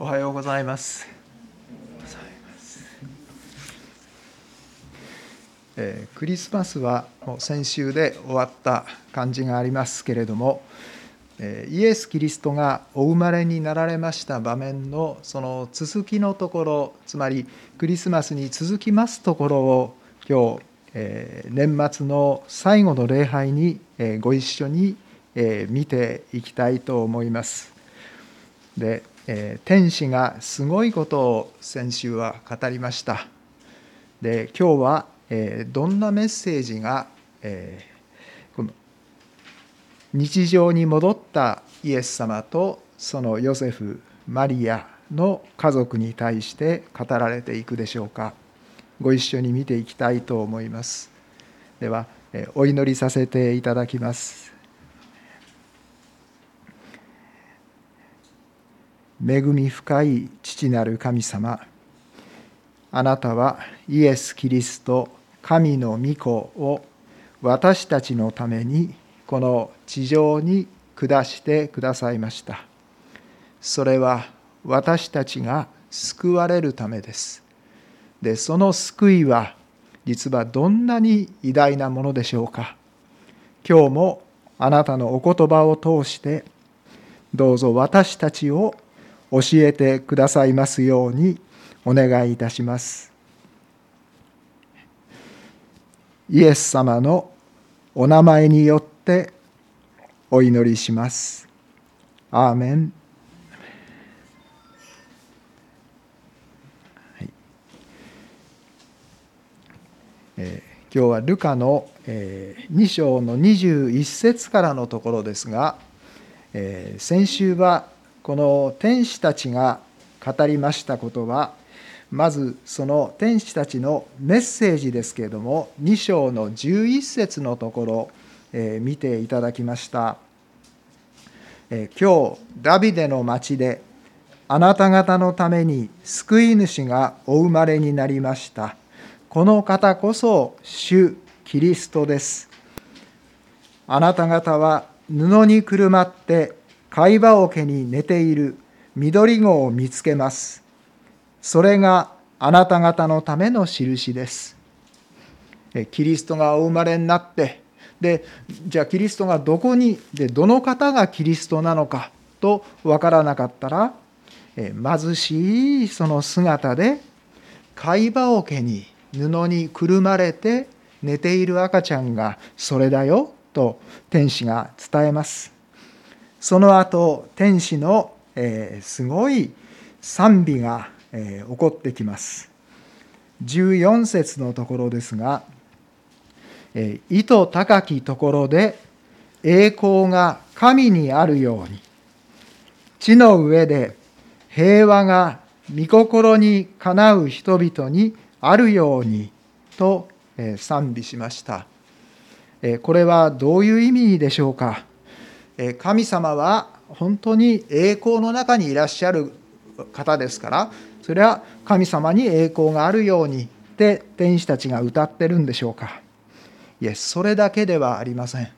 おはようございます。えークリスマスはもう先週で終わった感じがありますけれども、えーイエス・キリストがお生まれになられました場面のその続きのところつまりクリスマスに続きますところを今日、えー年末の最後の礼拝にえご一緒にえ見ていきたいと思います。で、えー天使がすごいことを先週は語りました。で今日は、えーどんなメッセージが、えーこの日常に戻ったイエス様とそのヨセフマリアの家族に対して語られていくでしょうか。ご一緒に見ていきたいと思います。ではお祈りさせていただきます。恵み深い父なる神様あなたはイエス・キリスト神の御子を私たちのためにこの地上に下してくださいました。それは私たちが救われるためです。でその救いは実はどんなに偉大なものでしょうか。今日もあなたのお言葉を通してどうぞ私たちを教えてくださいますようにお願いいたします。イエス様のお名前によってお祈りします。アーメン。はいえー今日はルカの、えー2章の21節からのところですが、えー先週はこの天使たちが語りましたことはまずその天使たちのメッセージですけれども2章の11節のところ、え見ていただきました、えー今日ダビデの町であなた方のために救い主がお生まれになりました。この方こそ主キリストです。あなた方は布にくるまって貝羽桶に寝ている緑子を見つけます。それがあなた方のための印です。キリストがお生まれになって、で、じゃあキリストがどこに、で、どの方がキリストなのかとわからなかったら、貧しいその姿で貝羽桶に布にくるまれて寝ている赤ちゃんがそれだよと天使が伝えます。その後天使の、えすごい賛美が、え起こってきます。14節のところですが「えー意図高きところで栄光が神にあるように地の上で平和が御心にかなう人々にあるように」と、え賛美しました。えこれはどういう意味でしょうか？神様は本当に栄光の中にいらっしゃる方ですからそれは神様に栄光があるようにって天使たちが歌ってるんでしょうか。いえそれだけではありません。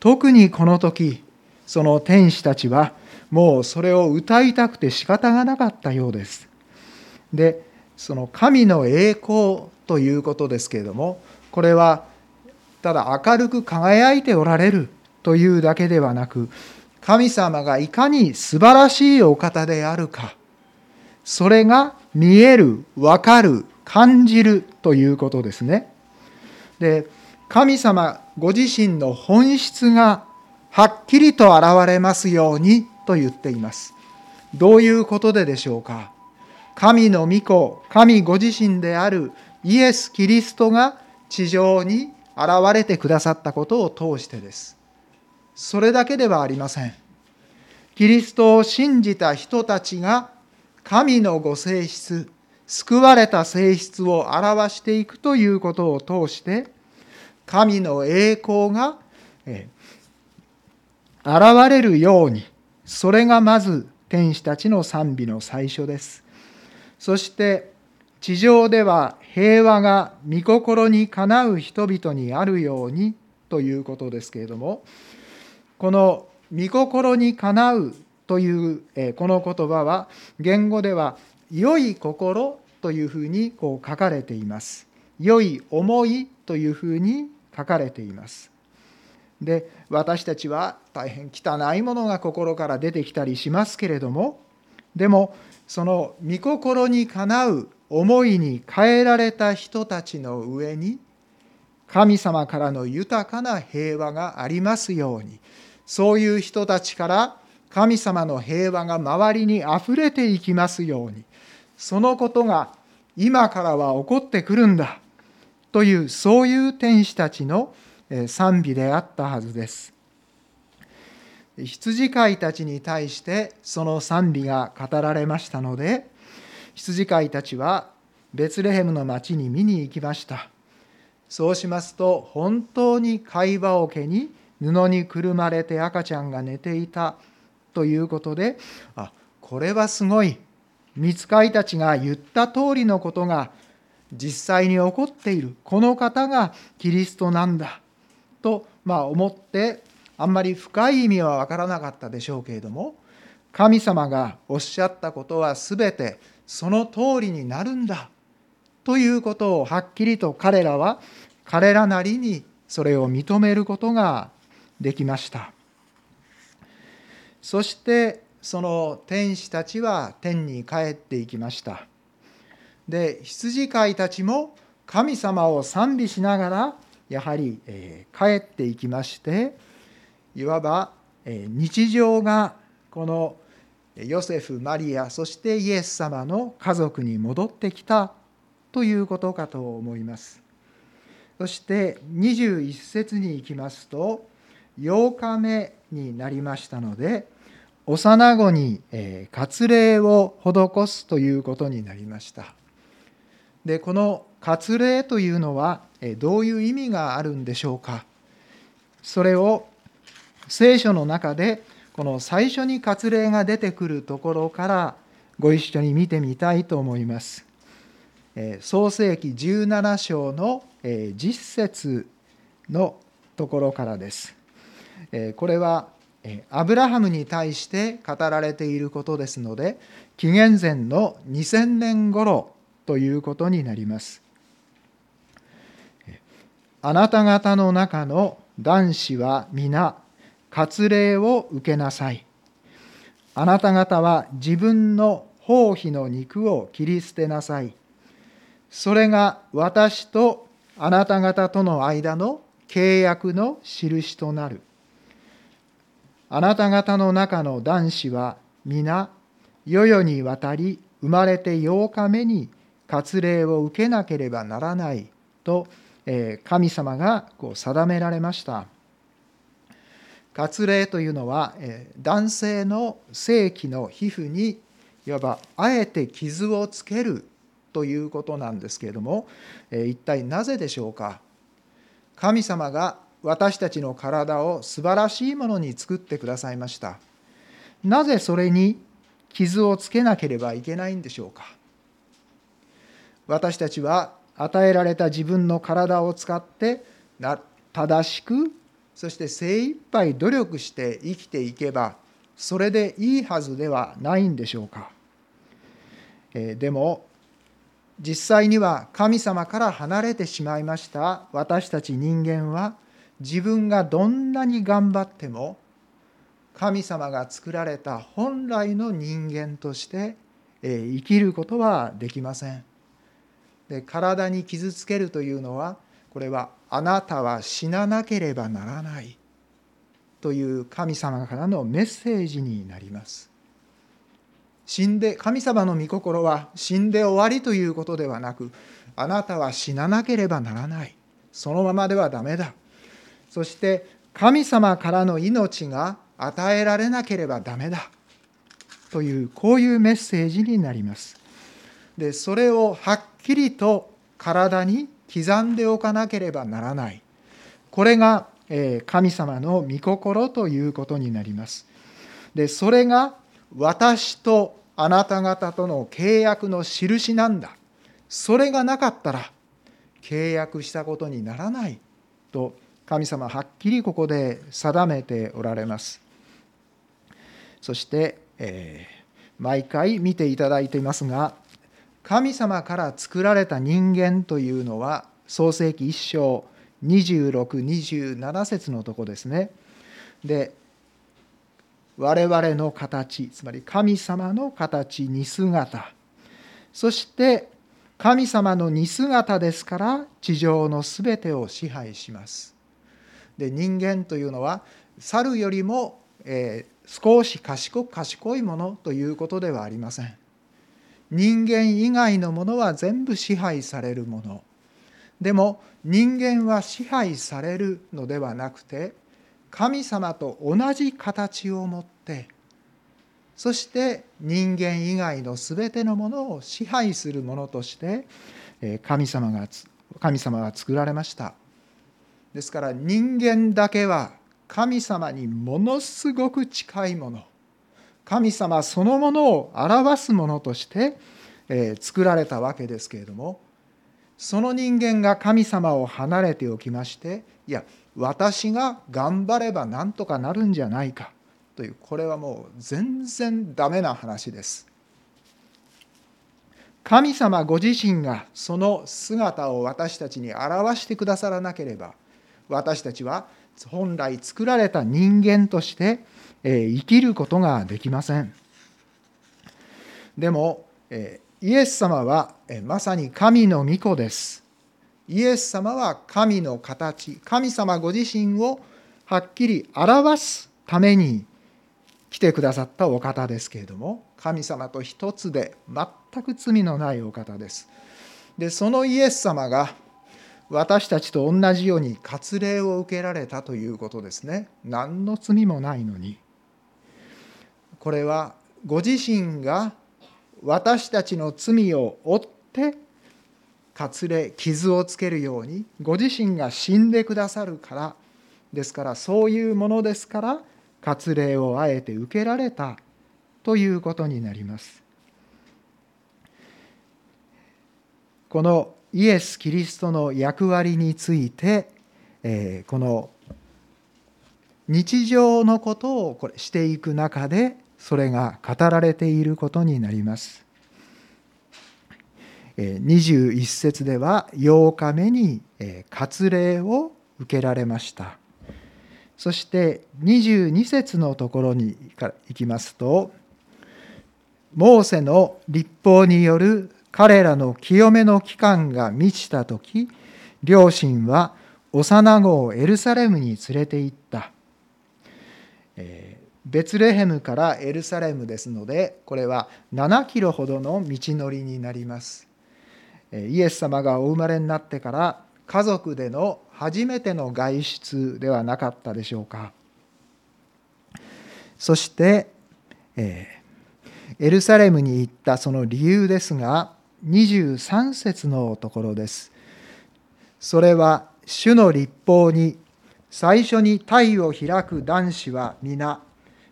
特にこの時その天使たちはもうそれを歌いたくて仕方がなかったようです。でその神の栄光ということですけれどもこれはただ明るく輝いておられるというだけではなく神様がいかに素晴らしいお方であるかそれが見える分かる感じるということですね。で神様ご自身の本質がはっきりと現れますようにと言っています。どういうことででしょうか。神の御子神ご自身であるイエス・キリストが地上に現れてくださったことを通してです。それだけではありません。キリストを信じた人たちが神のご性質救われた性質を表していくということを通して神の栄光が現れるようにそれがまず天使たちの賛美の最初です。そして地上では平和が御心にかなう人々にあるようにということですけれどもこの御心にかなうというこの言葉は言語では良い心というふうにこう書かれています。良い思いというふうに書かれています。で私たちは大変汚いものが心から出てきたりしますけれどもでもその御心にかなう思いに変えられた人たちの上に神様からの豊かな平和がありますようにそういう人たちから神様の平和が周りにあふれていきますように。そのことが今からは起こってくるんだ。というそういう天使たちの賛美であったはずです。羊飼いたちに対してその賛美が語られましたので羊飼いたちはベツレヘムの町に見に行きました。そうしますと本当に会話桶に布にくるまれて赤ちゃんが寝ていたということであこれはすごい。見つかいたちが言った通りのことが実際に起こっている。この方がキリストなんだ。とまあ思ってあんまり深い意味は分からなかったでしょうけれども神様がおっしゃったことは全てその通りになるんだ。ということをはっきりと彼らは彼らなりにそれを認めることができました。そしてその天使たちは天に帰っていきました。で羊飼いたちも神様を賛美しながらやはりえ帰っていきましていわばえ日常がこのヨセフマリアそしてイエス様の家族に戻ってきたということかと思います。そして21節に行きますと8日目になりましたので幼子に割礼を施すということになりましたでこの割礼というのはどういう意味があるんでしょうかそれを聖書の中でこの最初に割礼が出てくるところからご一緒に見てみたいと思います。創世紀17章の10節のところからです。これはアブラハムに対して語られていることですので紀元前の2000年頃ということになります。あなた方の中の男子は皆割礼を受けなさい。あなた方は自分の包皮の肉を切り捨てなさい。それが私とあなた方との間の契約の印となる。あなた方の中の男子は皆、世々にわたり生まれて8日目に割礼を受けなければならないと神様がこう定められました。割礼というのは男性の性器の皮膚にいわばあえて傷をつけるということなんですけれども一体なぜでしょうか？神様が私たちの体を素晴らしいものに作ってくださいましたなぜそれに傷をつけなければいけないんでしょうか私たちは与えられた自分の体を使って正しくそして精一杯努力して生きていけばそれでいいはずではないんでしょうか。えでも実際には神様から離れてしまいました私たち人間は自分がどんなに頑張っても神様が作られた本来の人間として生きることはできません。で体に傷つけるというのはこれはあなたは死ななければならないという神様からのメッセージになります。死んで神様の御心は死んで終わりということではなくあなたは死ななければならないそのままではダメだそして神様からの命が与えられなければダメだというこういうメッセージになります。でそれをはっきりと体に刻んでおかなければならない。これが神様の御心ということになります。でそれが私とあなた方との契約の印なんだ。それがなかったら契約したことにならないと神様はっきりここで定めておられますそして、え毎回見ていただいていますが神様から作られた人間というのは創世紀1章2627節のとこですね。で我々の形つまり神様の形似姿そして神様の似姿ですから地上のすべてを支配します。で人間というのは猿よりも、えー、少し賢く賢いものということではありません。人間以外のものは全部支配されるもの。でも人間は支配されるのではなくて神様と同じ形を持ってそして人間以外の全てのものを支配するものとして神様が神様が作られましたですから人間だけは神様にものすごく近いもの神様そのものを表すものとして作られたわけですけれどもその人間が神様を離れておきましていや私が頑張ればなんとかなるんじゃないかというこれはもう全然ダメな話です。神様ご自身がその姿を私たちに表してくださらなければ私たちは本来作られた人間として生きることができません。でもイエス様はまさに神の御子です。イエス様は神の形神様ご自身をはっきり表すために来てくださったお方ですけれども神様と一つで全く罪のないお方です。でそのイエス様が私たちと同じように割礼を受けられたということですね何の罪もないのにこれはご自身が私たちの罪を負って割礼傷をつけるようにご自身が死んでくださるからですからそういうものですから割礼をあえて受けられたということになります。このイエス・キリストの役割について、えこの日常のことをこれしていく中でそれが語られていることになります。21節では8日目に割礼を受けられましたそして22節のところに行きますとモーセの立法による彼らの清めの期間が満ちた時両親は幼子をエルサレムに連れて行った、ベツレヘムからエルサレムですのでこれは7キロほどの道のりになります。イエス様がお生まれになってから家族での初めての外出ではなかったでしょうか。そしてエルサレムに行ったその理由ですが23節のところですそれは主の立法に最初に体を開く男子は皆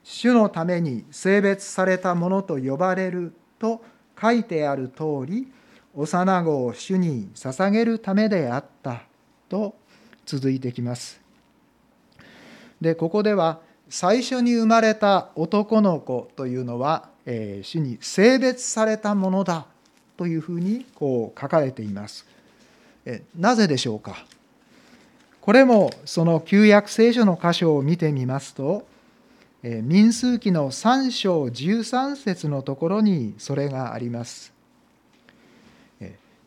主のために性別されたものと呼ばれると書いてある通り幼子を主に捧げるためであったと続いてきます。でここでは最初に生まれた男の子というのは、えー、主に性別されたものだというふうにこう書かれています。えなぜでしょうか？これもその旧約聖書の箇所を見てみますと民数記の3章13節のところにそれがあります。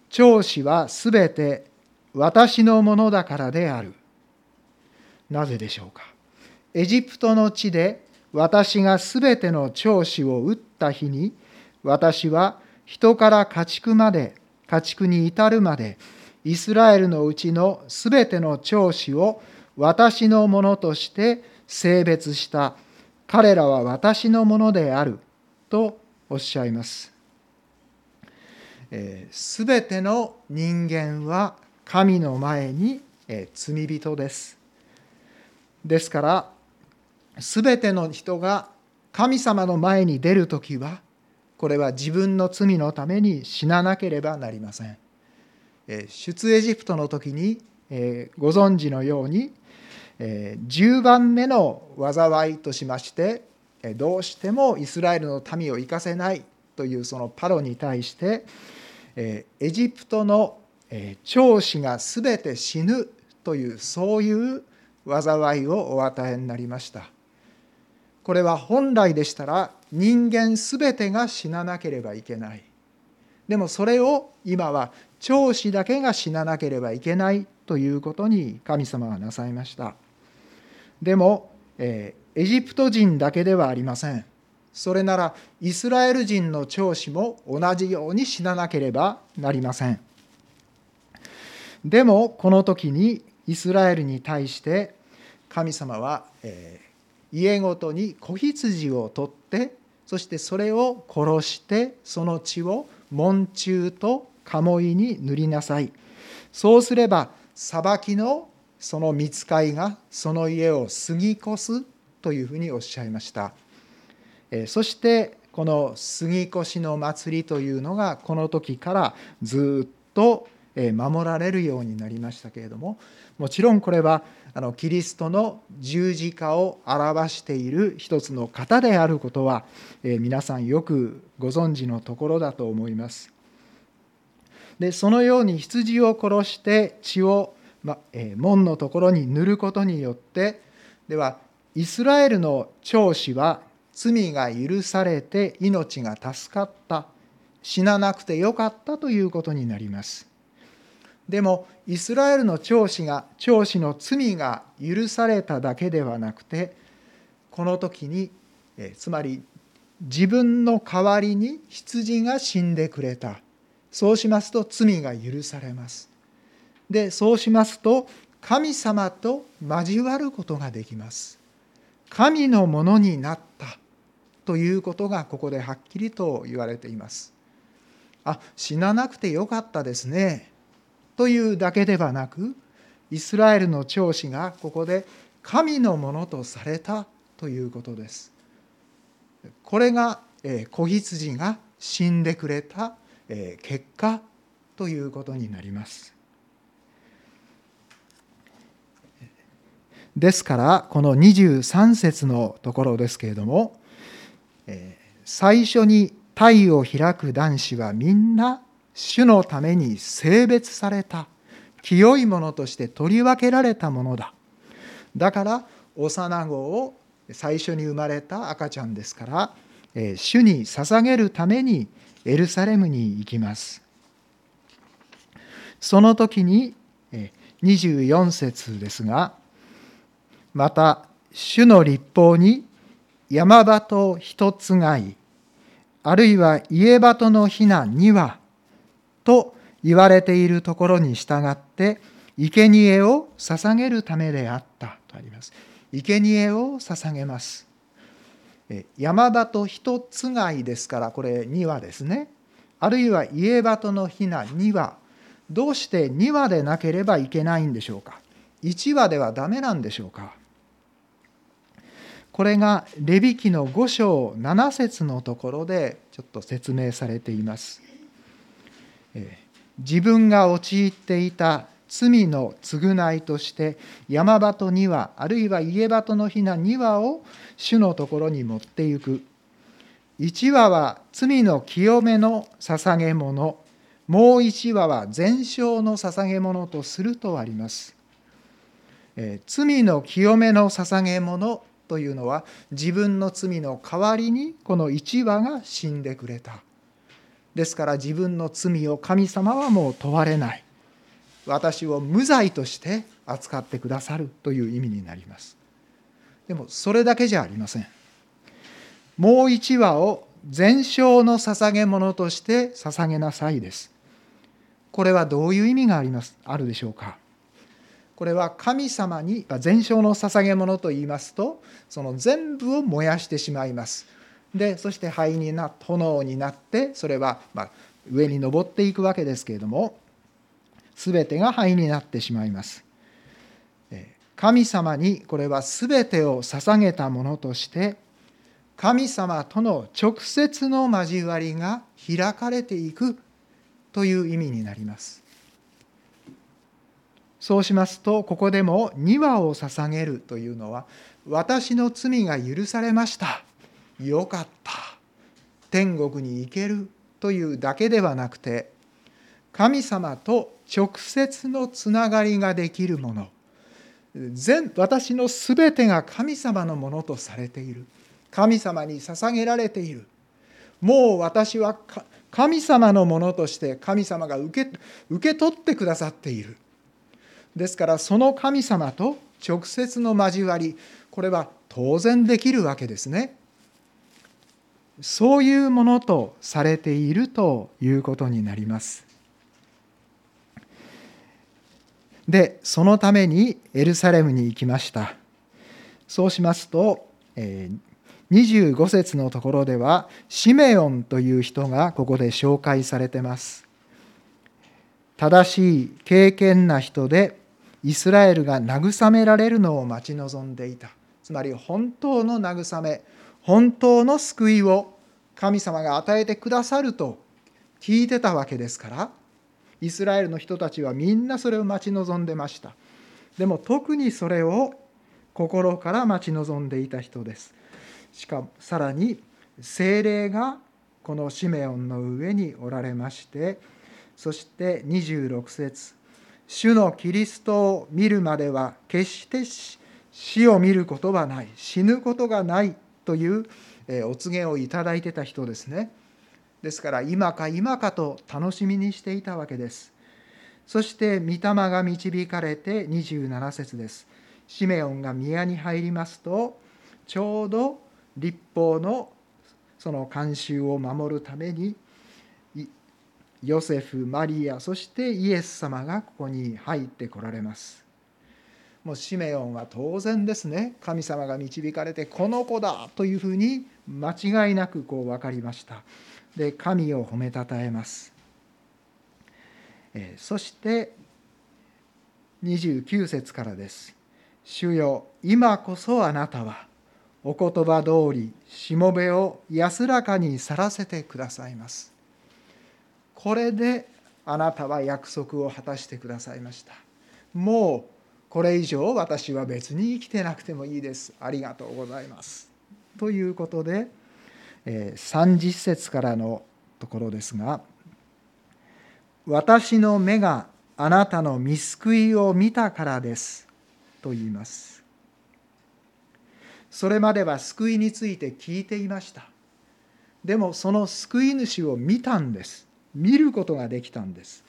長子はすべて私のものだからである。なぜでしょうか？エジプトの地で私がすべての長子を打った日に、私は人から家畜まで、家畜に至るまで、イスラエルのうちのすべての長子を私のものとして性別した。彼らは私のものである。とおっしゃいます。すべての人間は神の前にえ罪人です。ですからすべての人が神様の前に出る時はこれは自分の罪のために死ななければなりません。出エジプトの時にご存知のように10番目の災いとしましてどうしてもイスラエルの民を行かせないというそのパロに対してエジプトの長子が全て死ぬというそういう災いをお与えになりましたこれは本来でしたら人間全てが死ななければいけない。でもそれを今は長子だけが死ななければいけないということに神様がなさいました。でも、えエジプト人だけではありません。それならイスラエル人の長子も同じように死ななければなりません。でもこの時にイスラエルに対して神様は、え家ごとに子羊を取ってそしてそれを殺してその血を門中と鴨居に塗りなさい。そうすれば裁きのその見つかいがその家を過ぎ越すというふうにおっしゃいました。そしてこの過ぎ越しの祭りというのがこの時からずっと守られるようになりましたけれどももちろんこれはあのキリストの十字架を表している一つの型であることは皆さんよくご存知のところだと思います。でそのように羊を殺して血を、まえ門のところに塗ることによってではイスラエルの長子は罪が許されて命が助かった死ななくてよかったということになります。でもイスラエルの長子が長子の罪が許されただけではなくてこの時にえつまり自分の代わりに羊が死んでくれた。そうしますと罪が許されます。でそうしますと神様と交わることができます。神のものになった。ということがここではっきりと言われています。あ死ななくてよかったですね。というだけではなくイスラエルの長子がここで神のものとされたということです。これが子羊が死んでくれた結果ということになります。ですからこの23節のところですけれども最初に体を開く男子はみんな主のために性別された清いものとして取り分けられたものだ。だから幼子を最初に生まれた赤ちゃんですから主に捧げるためにエルサレムに行きます。その時に24節ですがまた主の立法に山鳩一つがいあるいは家鳩の避難にはと言われているところに従って生贄を捧げるためであったとあります。生贄を捧げます。山鳩一つ貝ですからこれ2羽ですね。あるいは家鳩のひな2羽。どうして2羽でなければいけないんでしょうか。1羽ではダメなんでしょうか。これがレビ記の5章7節のところでちょっと説明されています。自分が陥っていた罪の償いとして山鳩2羽あるいは家鳩のひな2羽を主のところに持っていく。1羽は罪の清めの捧げ物。もう1羽は全焼の捧げ物とするとあります、え罪の清めの捧げ物というのは自分の罪の代わりにこの1羽が死んでくれた。ですから自分の罪を神様はもう問われない。私を無罪として扱ってくださるという意味になります。でもそれだけじゃありません。もう一羽を全焼の捧げ物として捧げなさいです。これはどういう意味がありますあるでしょうか。これは神様に全焼の捧げ物と言いますとその全部を燃やしてしまいます。でそして灰にな炎になってそれはま上に登っていくわけですけれども全てが灰になってしまいます。神様にこれは全てを捧げたものとして神様との直接の交わりが開かれていくという意味になります。そうしますとここでも2羽を捧げるというのは私の罪が許されましたよかった。天国に行けるというだけではなくて神様と直接のつながりができるもの。全私の全てが神様のものとされている。神様に捧げられている。もう私は神様のものとして神様が受け受け取ってくださっている。ですからその神様と直接の交わりこれは当然できるわけですね。そういうものとされているということになります。でそのためにエルサレムに行きました。そうしますと、え、25節のところではシメオンという人がここで紹介されてます。正しい敬虔な人でイスラエルが慰められるのを待ち望んでいた。つまり本当の慰め本当の救いを神様が与えてくださると聞いてたわけですからイスラエルの人たちはみんなそれを待ち望んでました。でも特にそれを心から待ち望んでいた人です。しかもさらに精霊がこのシメオンの上におられましてそして26節主のキリストを見るまでは決して死を見ることはない死ぬことがないというお告げをいただいてた人ですね。ですから今か今かと楽しみにしていたわけです。そして御霊が導かれて27節です。シメオンが宮に入りますとちょうど立法のその慣習を守るためにヨセフマリアそしてイエス様がここに入ってこられます。もうシメオンは当然ですね。神様が導かれてこの子だというふうに間違いなくこう分かりました。で神を褒めたたえます。そして29節からです「主よ今こそあなたはお言葉通りしもべを安らかに去らせてくださいます」これであなたは約束を果たしてくださいました。もうこれ以上私は別に生きてなくてもいいです。ありがとうございます。ということで30節からのところですが「私の目があなたの見救いを見たからです」と言います。それまでは救いについて聞いていました。でもその救い主を見たんです。見ることができたんです。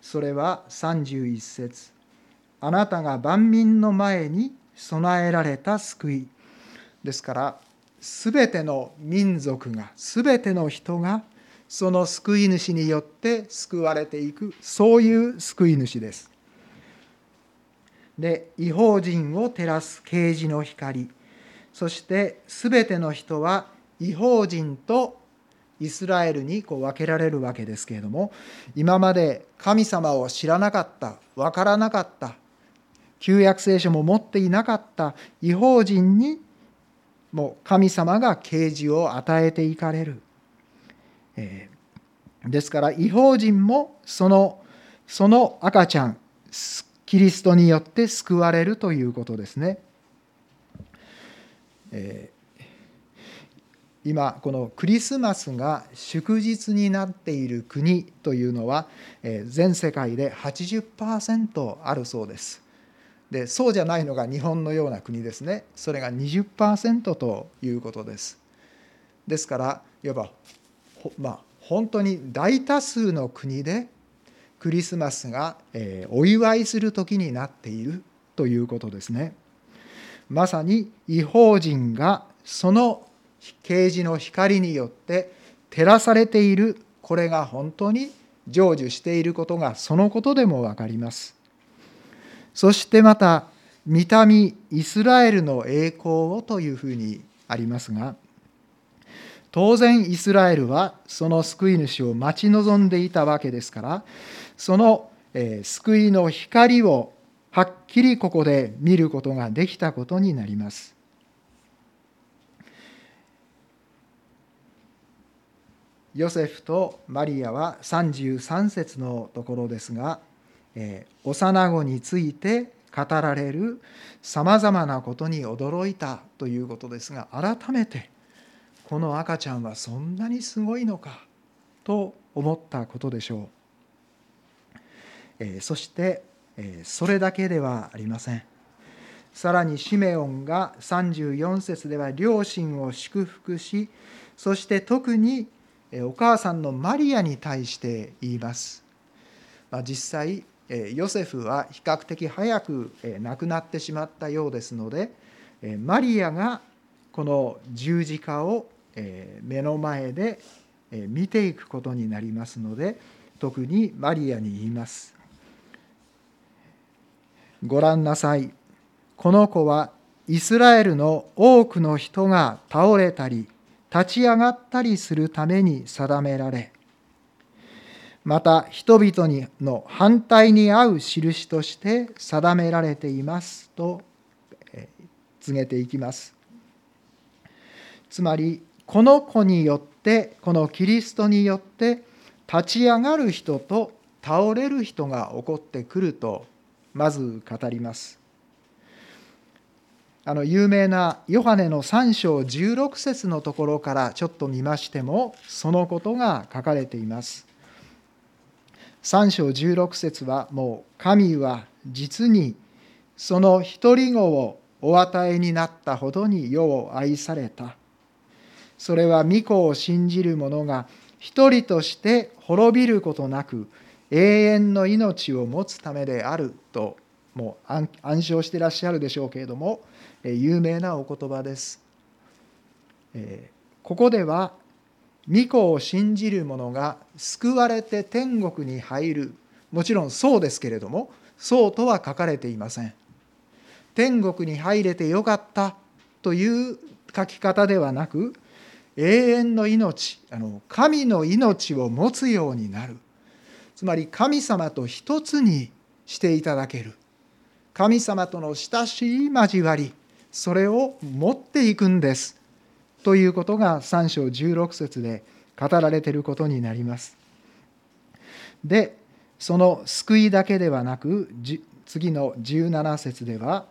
それは31節。あなたが万民の前に備えられた救いですから全ての民族が全ての人がその救い主によって救われていくそういう救い主です。で違法人を照らす啓示の光そして全ての人は違法人とイスラエルにこう分けられるわけですけれども今まで神様を知らなかった分からなかった旧約聖書も持っていなかった違法人にも神様が啓示を与えていかれる、えー、ですから違法人もそのその赤ちゃんキリストによって救われるということですね、えー、今このクリスマスが祝日になっている国というのは全世界で80%あるそうです。でそうじゃないのが日本のような国ですね。それが20%ということです。ですからいわばまあ本当に大多数の国でクリスマスが、えお祝いする時になっているということですね。まさに違法人がその啓示の光によって照らされている。これが本当に成就していることがそのことでも分かります。そしてまた「見た目イスラエルの栄光を」というふうにありますが当然イスラエルはその救い主を待ち望んでいたわけですからその救いの光をはっきりここで見ることができたことになります。ヨセフとマリアは33節のところですがえ幼子について語られるさまざまなことに驚いたということですが改めてこの赤ちゃんはそんなにすごいのかと思ったことでしょう。そしてそれだけではありません。さらにシメオンが34節では両親を祝福しそして特にお母さんのマリアに対して言います、まあ、実際ヨセフは比較的早く亡くなってしまったようですのでマリアがこの十字架を目の前で見ていくことになりますので特にマリアに言います。ご覧なさい。この子はイスラエルの多くの人が倒れたり立ち上がったりするために定められまた人々にの反対に合う印として定められていますと告げていきます。つまりこの子によってこのキリストによって立ち上がる人と倒れる人が起こってくるとまず語ります。あの有名なヨハネの3章16節のところからちょっと見ましてもそのことが書かれています。3章16節はもう神は実にその一人子をお与えになったほどに世を愛されたそれは御子を信じる者が一人として滅びることなく永遠の命を持つためであるともう暗唱してらっしゃるでしょうけれども有名なお言葉です。ここでは御子を信じる者が救われて天国に入る。もちろんそうですけれどもそうとは書かれていません。天国に入れてよかった。という書き方ではなく永遠の命あの神の命を持つようになる。つまり神様と一つにしていただける。神様との親しい交わりそれを持っていくんです。ということが3章16節で語られていることになります。でその救いだけではなく次の17節では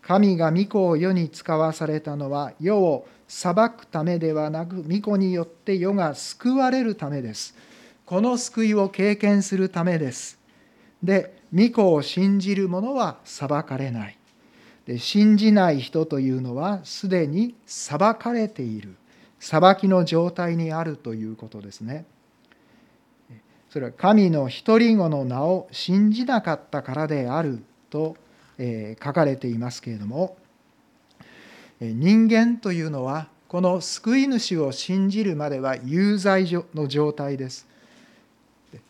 神が御子を世に使わされたのは世を裁くためではなく御子によって世が救われるためです。この救いを経験するためです。で御子を信じる者は裁かれない。で信じない人というのはすでに裁かれている裁きの状態にあるということですね。それは神の一人子の名を信じなかったからであると書かれていますけれども人間というのはこの救い主を信じるまでは有罪の状態です。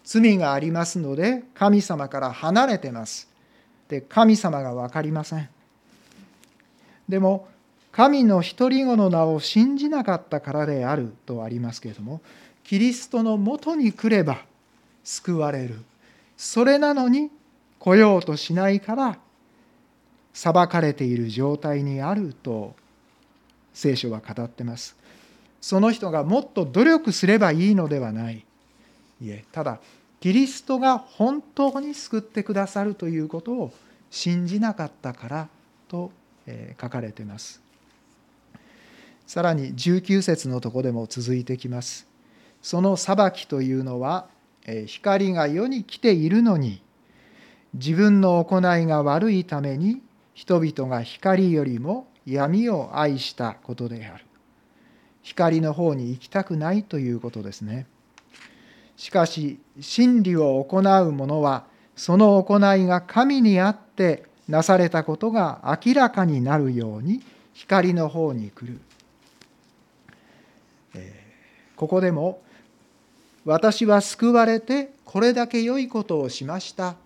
罪がありますので神様から離れてます。で神様が分かりません。でも神の一人子の名を信じなかったからであるとありますけれどもキリストのもとに来れば救われる。それなのに来ようとしないから裁かれている状態にあると聖書は語ってます。その人がもっと努力すればいいのではない。いえただキリストが本当に救ってくださるということを信じなかったからと書かれています。さらに19節のとこでも続いてきます。その裁きというのは光が世に来ているのに自分の行いが悪いために人々が光よりも闇を愛したことである。光の方に行きたくないということですね。しかし真理を行う者はその行いが神にあってなされたことが明らかになるように光の方に来る、え、ここでも「私は救われてこれだけ良いことをしました」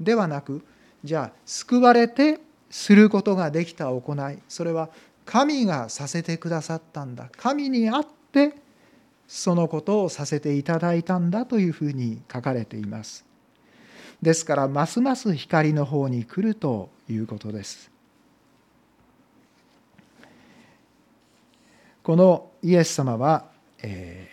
ではなくじゃあ救われてすることができた行いそれは神がさせてくださったんだ。神にあってそのことをさせていただいたんだというふうに書かれています。ですからますます光の方に来るということです。このイエス様は、え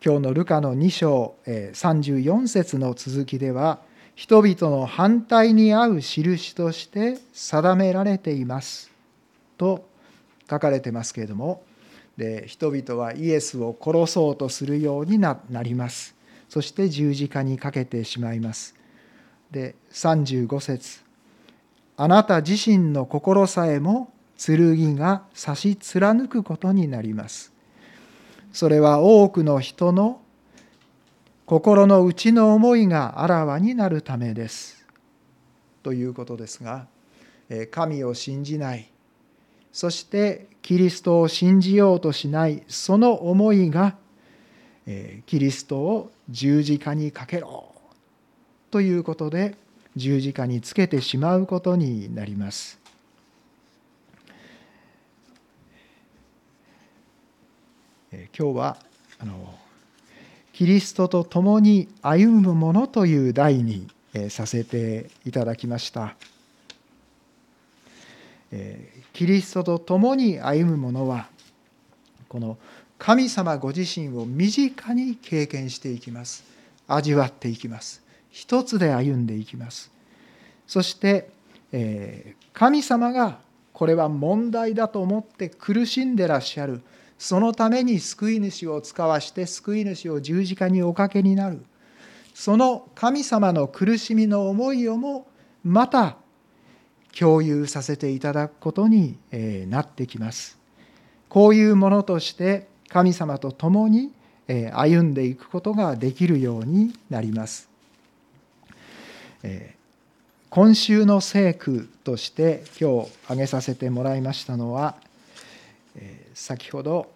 ー、今日のルカの2章、えー、34節の続きでは人々の反対に合う印として定められていますと書かれてますけれどもで人々はイエスを殺そうとするようになりますそして十字架にかけてしまいます。で35節。あなた自身の心さえも剣が差し貫くことになります。それは多くの人の心の内の思いがあらわになるためです。ということですが神を信じない。そしてキリストを信じようとしないその思いがキリストを十字架にかけろということで十字架につけてしまうことになります。今日はあのキリストと共に歩むものという題にさせていただきました。キリストと共に歩む者はこの神様ご自身を身近に経験していきます。味わっていきます。一つで歩んでいきます。そしてえ神様がこれは問題だと思って苦しんでらっしゃる。そのために救い主を使わして救い主を十字架におかけになる。その神様の苦しみの思いをもまた共有させていただくことになってきます。こういうものとして神様と共に歩んでいくことができるようになります。今週の聖句として今日挙げさせてもらいましたのは先ほど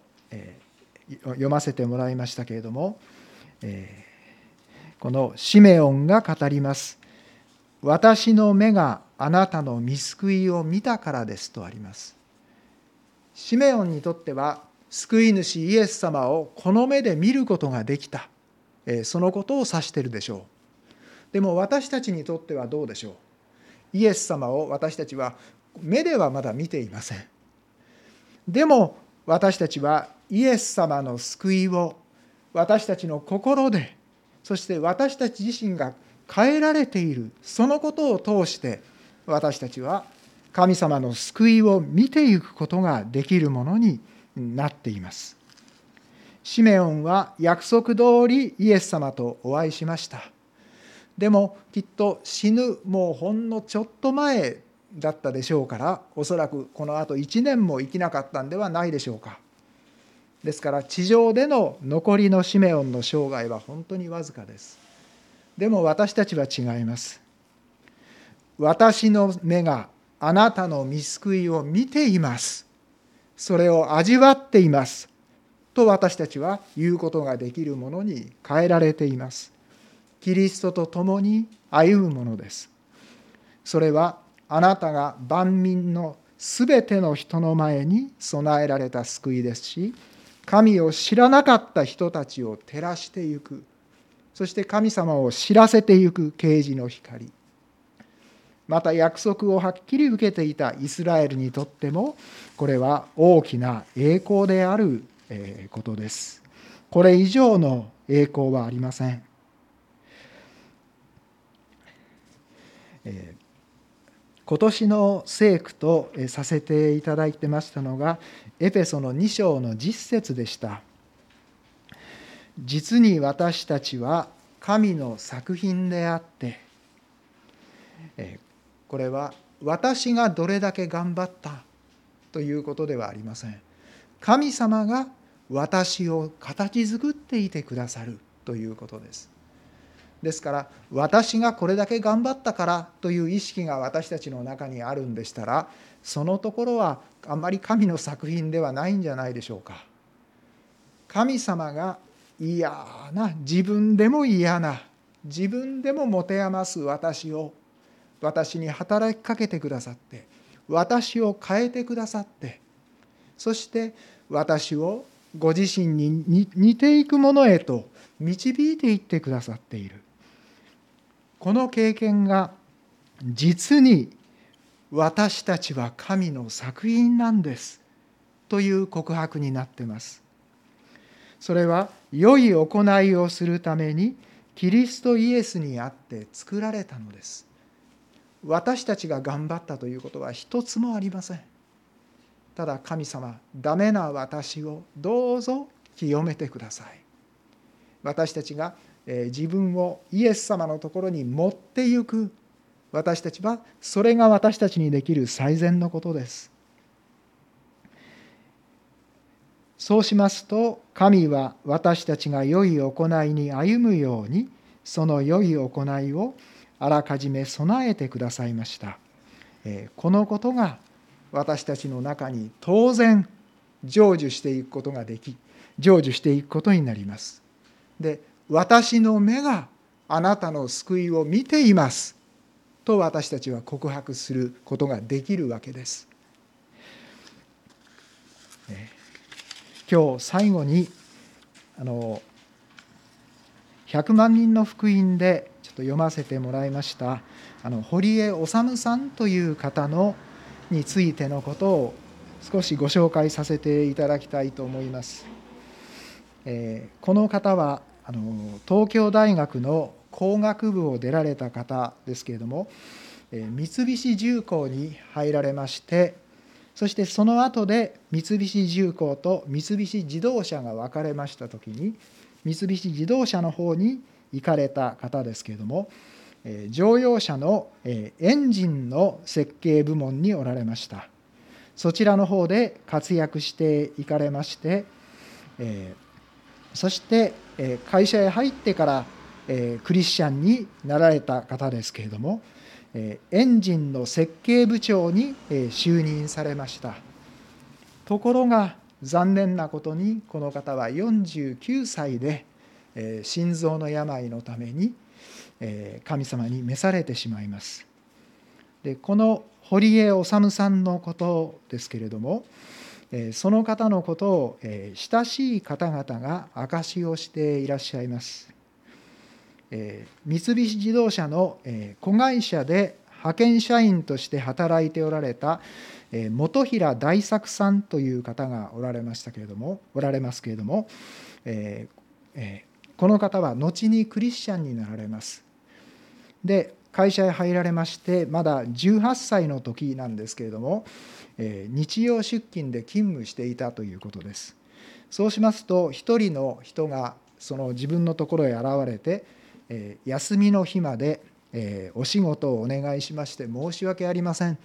読ませてもらいましたけれどもこのシメオンが語ります「私の目があなたの見救いを見たからですとあります。シメオンにとっては救い主イエス様をこの目で見ることができたそのことを指しているでしょう。でも私たちにとってはどうでしょう。イエス様を私たちは目ではまだ見ていません。でも私たちはイエス様の救いを私たちの心でそして私たち自身が変えられているそのことを通して私たちは神様の救いを見ていくことができるものになっています。シメオンは約束通りイエス様とお会いしました。でもきっと死ぬもうほんのちょっと前だったでしょうからおそらくこのあと1年も生きなかったんではないでしょうか。ですから地上での残りのシメオンの生涯は本当にわずかです。でも私たちは違います。私の目があなたの見救いを見ています。それを味わっています。と私たちは言うことができるものに変えられています。キリストと共に歩むものです。それはあなたが万民のすべての人の前に備えられた救いですし、神を知らなかった人たちを照らしてゆく、そして神様を知らせてゆく啓示の光。また約束をはっきり受けていたイスラエルにとってもこれは大きな栄光であることです。これ以上の栄光はありません。今年の聖句とさせていただいてましたのがエペソの2章の実節でした。実に私たちは神の作品であってこれは私がどれだけ頑張ったということではありません。神様が私を形作っていてくださるということです。ですから私がこれだけ頑張ったからという意識が私たちの中にあるんでしたらそのところはあんまり神の作品ではないんじゃないでしょうか。神様が嫌な自分でも嫌な自分でも持て余す私を私に働きかけてくださって私を変えてくださってそして私をご自身に似ていくものへと導いていってくださっている。この経験が実に私たちは神の作品なんですという告白になってます。それは良い行いをするためにキリストイエスにあって作られたのです。私たちが頑張ったということは一つもありません。ただ神様ダメな私をどうぞ清めてください。私たちが自分をイエス様のところに持ってゆく。私たちはそれが私たちにできる最善のことです。そうしますと神は私たちが良い行いに歩むようにその良い行いをあらかじめ備えてくださいました。このことが私たちの中に当然成就していくことができ成就していくことになります。で私の目があなたの救いを見ています。と私たちは告白することができるわけです。今日最後にあの100万人の福音でと読ませてもらいましたあの堀江治さんという方のについてのことを少しご紹介させていただきたいと思います。えー、この方はあの東京大学の工学部を出られた方ですけれどもえ三菱重工に入られましてそしてその後で三菱重工と三菱自動車が分かれました時に三菱自動車の方に行かれた方ですけれども乗用車のエンジンの設計部門におられました。そちらの方で活躍していかれましてそして会社へ入ってからクリスチャンになられた方ですけれどもエンジンの設計部長に就任されました。ところが残念なことにこの方は49歳で心臓の病のために神様に召されてしまいます。でこの堀江治さんのことですけれどもその方のことを親しい方々が証しをしていらっしゃいます。三菱自動車の子会社で派遣社員として働いておられた本平大作さんという方がおられましたけれどもおられますけれどもこの方は後にクリスチャンになられますで会社へ入られましてまだ18歳の時なんですけれども日曜出勤で勤務していたということですそうしますと一人の人がその自分のところへ現れてえ休みの日まで、えお仕事をお願いしまして申し訳ありません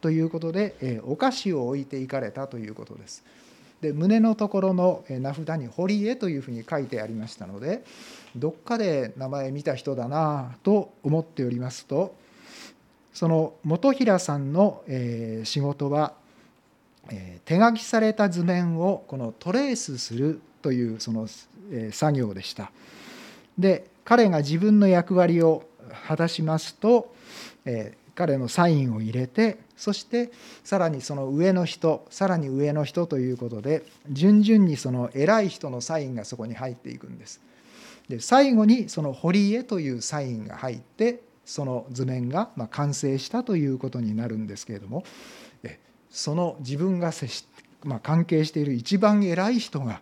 ということで、えお菓子を置いていかれたということです。で胸のところの名札に「堀江」というふうに書いてありましたのでどっかで名前見た人だなと思っておりますとその本平さんの仕事は手書きされた図面をこのトレースするというその作業でした。で彼が自分の役割を果たしますと、え彼のサインを入れてそしてさらにその上の人さらに上の人ということで順々にその偉い人のサインがそこに入っていくんです。で最後にその堀江というサインが入ってその図面がま完成したということになるんですけれどもその自分が接し、まあ、関係している一番偉い人が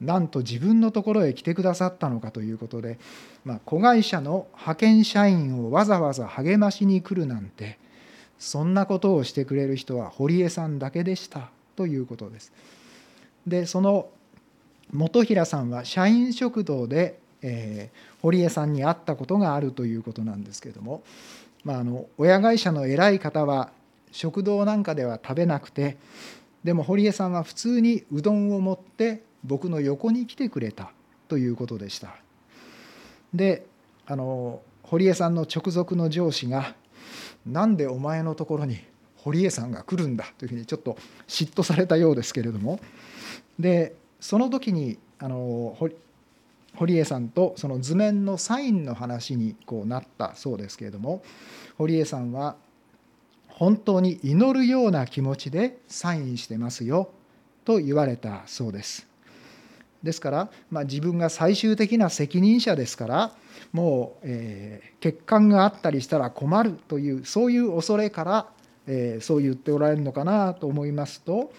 なんと自分のところへ来てくださったのかということで、まあ、子会社の派遣社員をわざわざ励ましに来るなんてそんなことをしてくれる人は堀江さんだけでしたということです。でその本平さんは社員食堂で、えー、堀江さんに会ったことがあるということなんですけども、まあ、あの親会社の偉い方は食堂なんかでは食べなくてでも堀江さんは普通にうどんを持って僕の横に来てくれたということでしたであの堀江さんの直属の上司が「なんでお前のところに堀江さんが来るんだ」というふうにちょっと嫉妬されたようですけれどもでその時にあの堀江さんとその図面のサインの話にこうなったそうですけれども堀江さんは本当に祈るような気持ちでサインしてますよと言われたそうです。ですから、まあ、自分が最終的な責任者ですからもう、えー、欠陥があったりしたら困るというそういう恐れから、えー、そう言っておられるのかなと思いますと、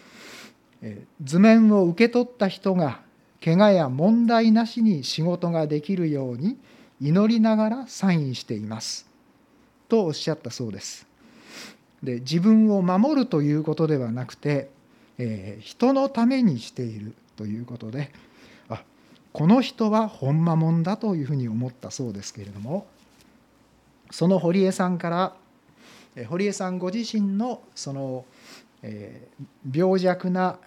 えー、図面を受け取った人が怪我や問題なしに仕事ができるように祈りながらサインしていますとおっしゃったそうです。で自分を守るということではなくて人のためにしているということでこの人は本間もんだというふうに思ったそうですけれどもその堀江さんから堀江さんご自身のその病弱な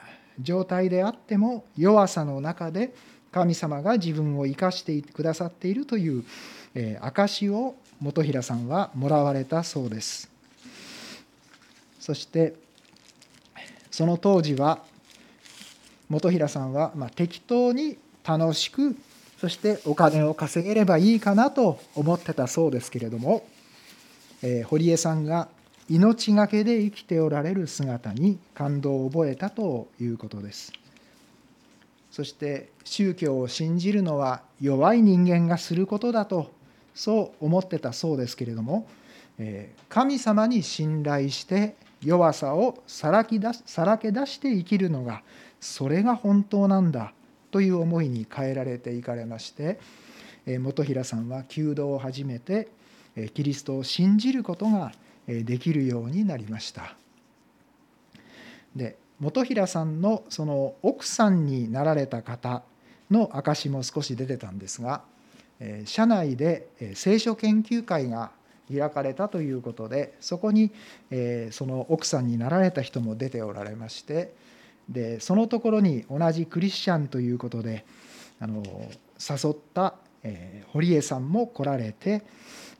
状態であっても弱さの中で神様が自分を生かしてくださっているという証を本平さんはもらわれたそうです。そしてその当時は本平さんはま適当に楽しくそしてお金を稼げればいいかなと思ってたそうですけれども、え堀江さんが命がけで生きておられる姿に感動を覚えたということです。そして宗教を信じるのは弱い人間がすることだとそう思ってたそうですけれども神様に信頼して弱さをさらき出さらけ出して生きるのがそれが本当なんだという思いに変えられていかれまして本平さんは弓道を始めてキリストを信じることができるようになりました。で本平さんのその奥さんになられた方の証も少し出てたんですが社内で聖書研究会が開かれたということでそこにその奥さんになられた人も出ておられましてでそのところに同じクリスチャンということであの誘ったえ堀江さんも来られて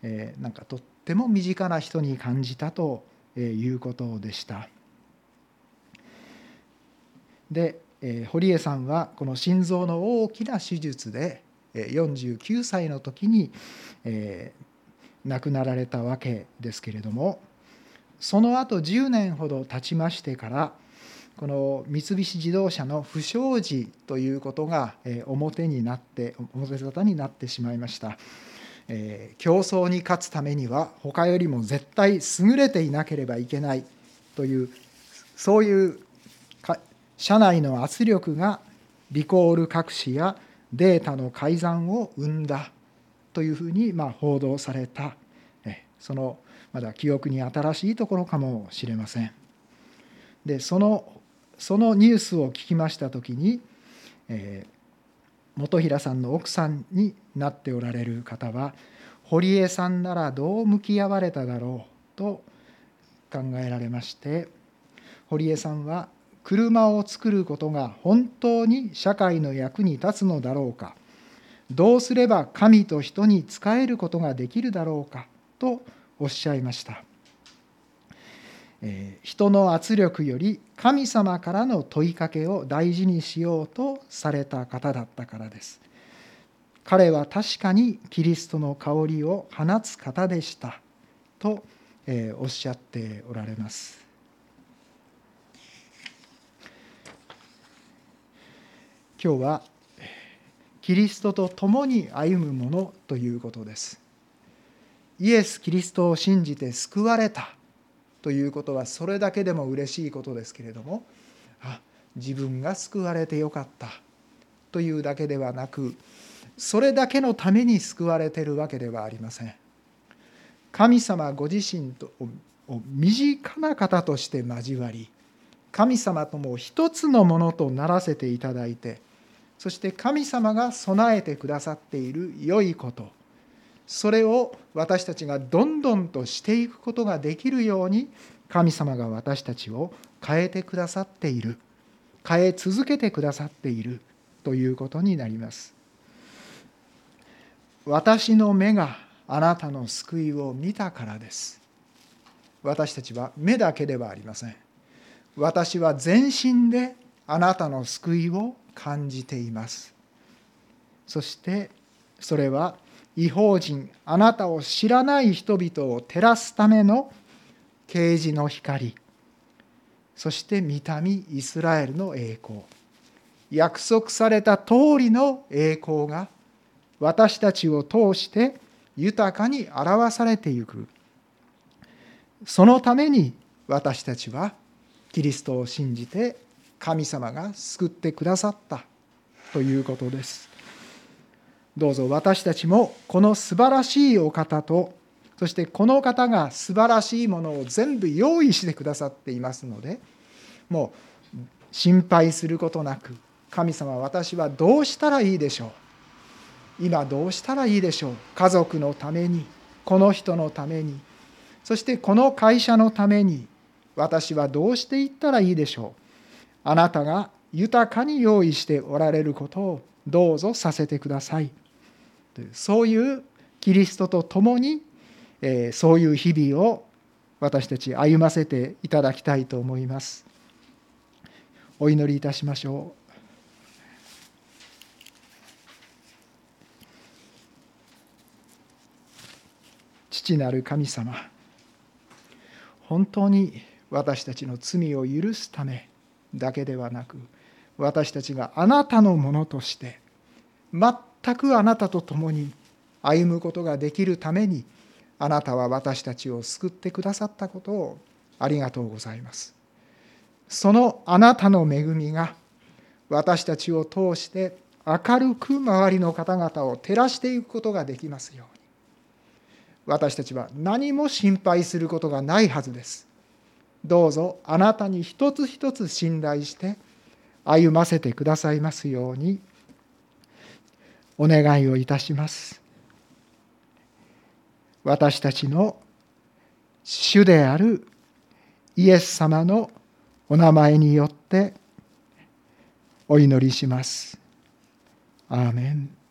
えなんかとっても身近な人に感じたということでした。でえ堀江さんはこの心臓の大きな手術で49歳の時にえ亡くなられたわけですけれどもその後10年ほど経ちましてからこの三菱自動車の不祥事ということが表になって表沙汰になってしまいました。え競争に勝つためには他よりも絶対優れていなければいけないというそういう社内の圧力がリコール隠しやデータの改ざんを生んだというふうにまあ報道されたそのまだ記憶に新しいところかもしれません。でそのそのニュースを聞きました時に、えー、本平さんの奥さんになっておられる方は堀江さんならどう向き合われただろうと考えられまして堀江さんは車を作ることが本当に社会の役に立つのだろうかどうすれば神と人に仕えることができるだろうかとおっしゃいました。人の圧力より神様からの問いかけを大事にしようとされた方だったからです。彼は確かにキリストの香りを放つ方でした。とおっしゃっておられます。今日はキリストと共に歩むものということです。イエス・キリストを信じて救われた。ということはそれだけでも嬉しいことですけれどもあ自分が救われてよかった。というだけではなくそれだけのために救われてるわけではありません。神様ご自身と身近な方として交わり神様とも一つのものとならせていただいてそして神様が備えてくださっている良いこと。それを私たちがどんどんとしていくことができるように神様が私たちを変えてくださっている。変え続けてくださっている。ということになります。私の目があなたの救いを見たからです。私たちは目だけではありません。私は全身であなたの救いを感じています。そしてそれは違法人あなたを知らない人々を照らすための啓示の光。そして御民イスラエルの栄光。約束された通りの栄光が私たちを通して豊かに表されていく。そのために私たちはキリストを信じて神様が救ってくださったということです。どうぞ私たちもこの素晴らしいお方とそしてこの方が素晴らしいものを全部用意してくださっていますのでもう心配することなく神様私はどうしたらいいでしょう？今どうしたらいいでしょう？家族のためにこの人のためにそしてこの会社のために私はどうしていったらいいでしょう？あなたが豊かに用意しておられることをどうぞさせてください。そういうキリストと共にそういう日々を私たち歩ませていただきたいと思います。お祈りいたしましょう。父なる神様本当に私たちの罪を許すためだけではなく私たちがあなたのものとして全くあなたと共に歩むことができるためにあなたは私たちを救ってくださったことをありがとうございます。そのあなたの恵みが私たちを通して明るく周りの方々を照らしていくことができますように私たちは何も心配することがないはずです。どうぞあなたに一つ一つ信頼して歩ませてくださいますようにお願いをいたします。私たちの主であるイエス様のお名前によってお祈りします。アーメン